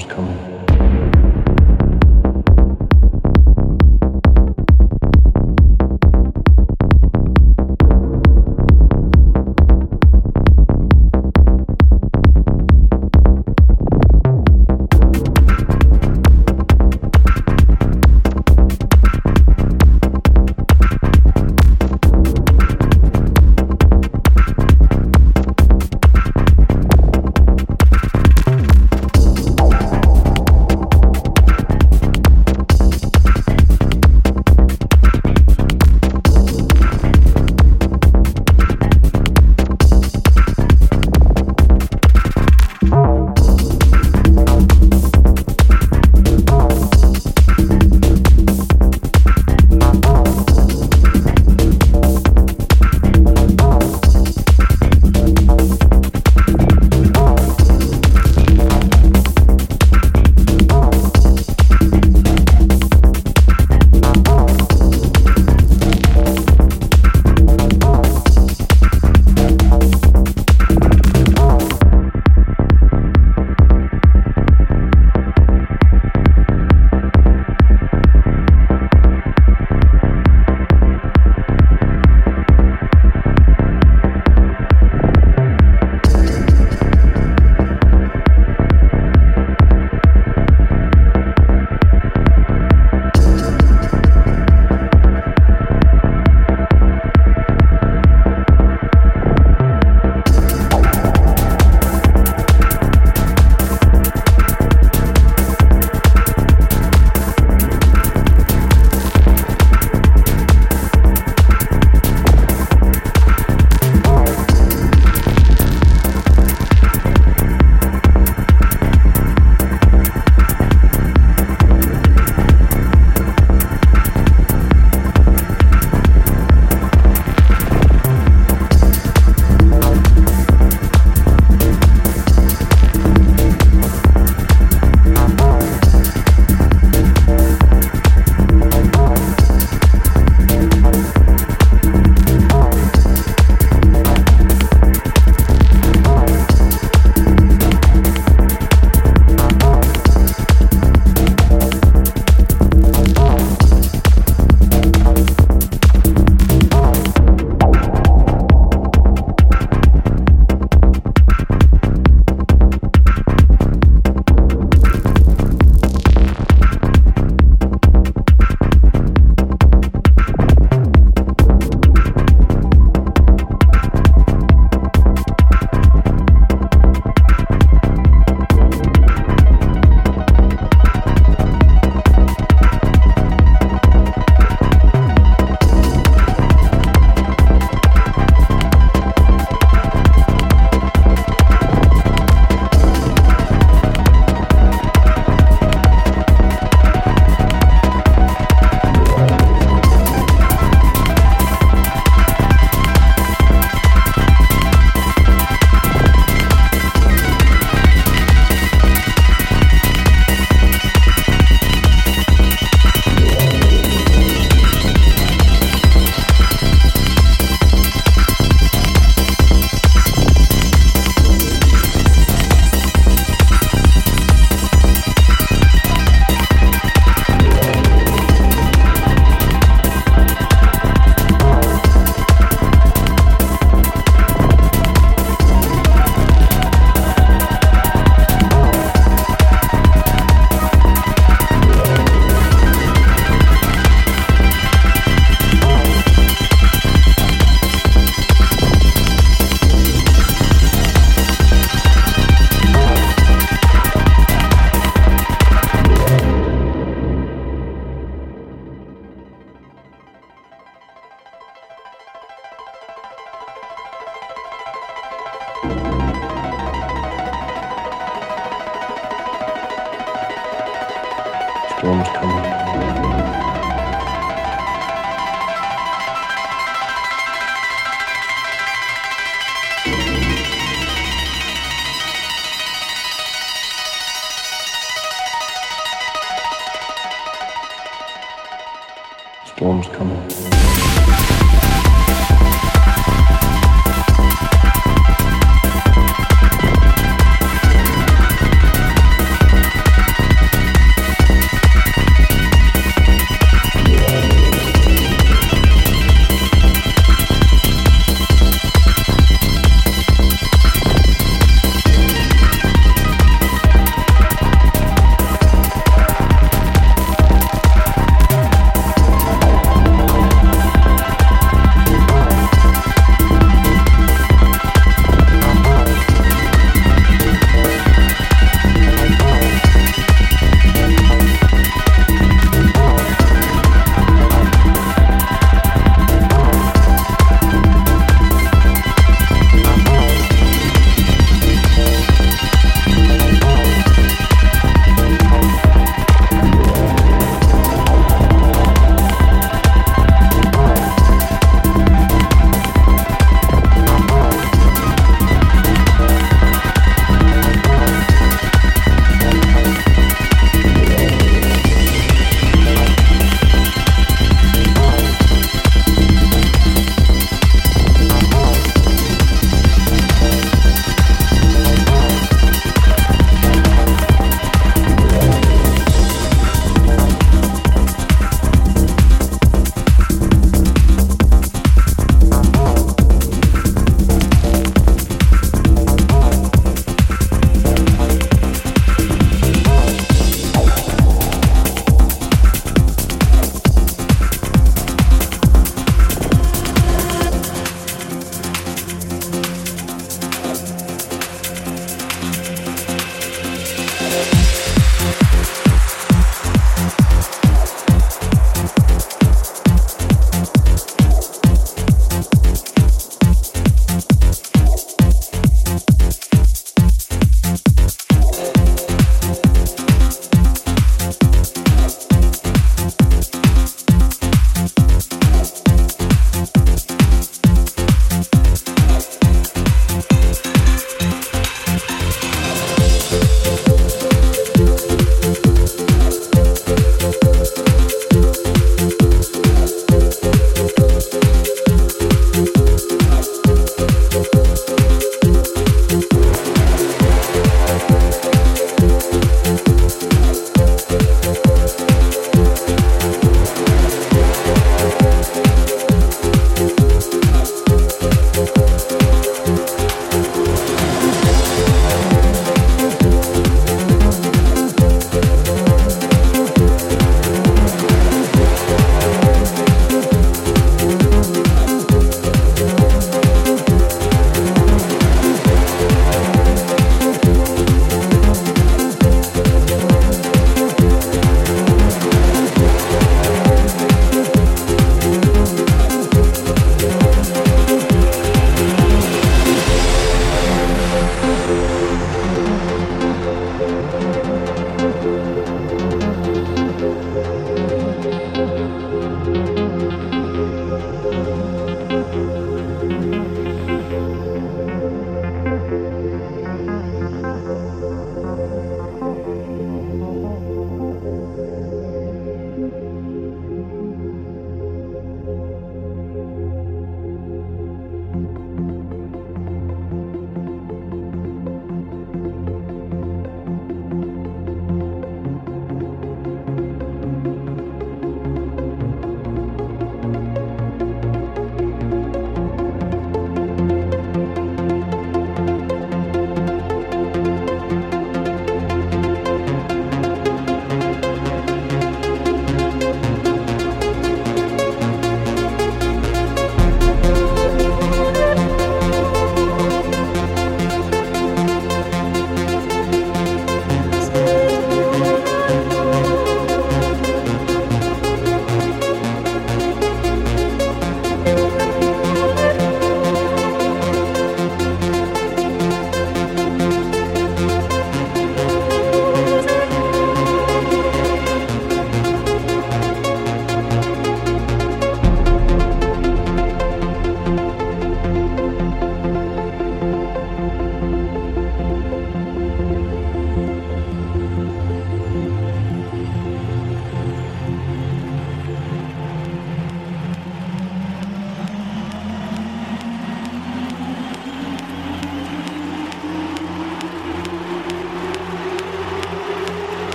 Storm's coming.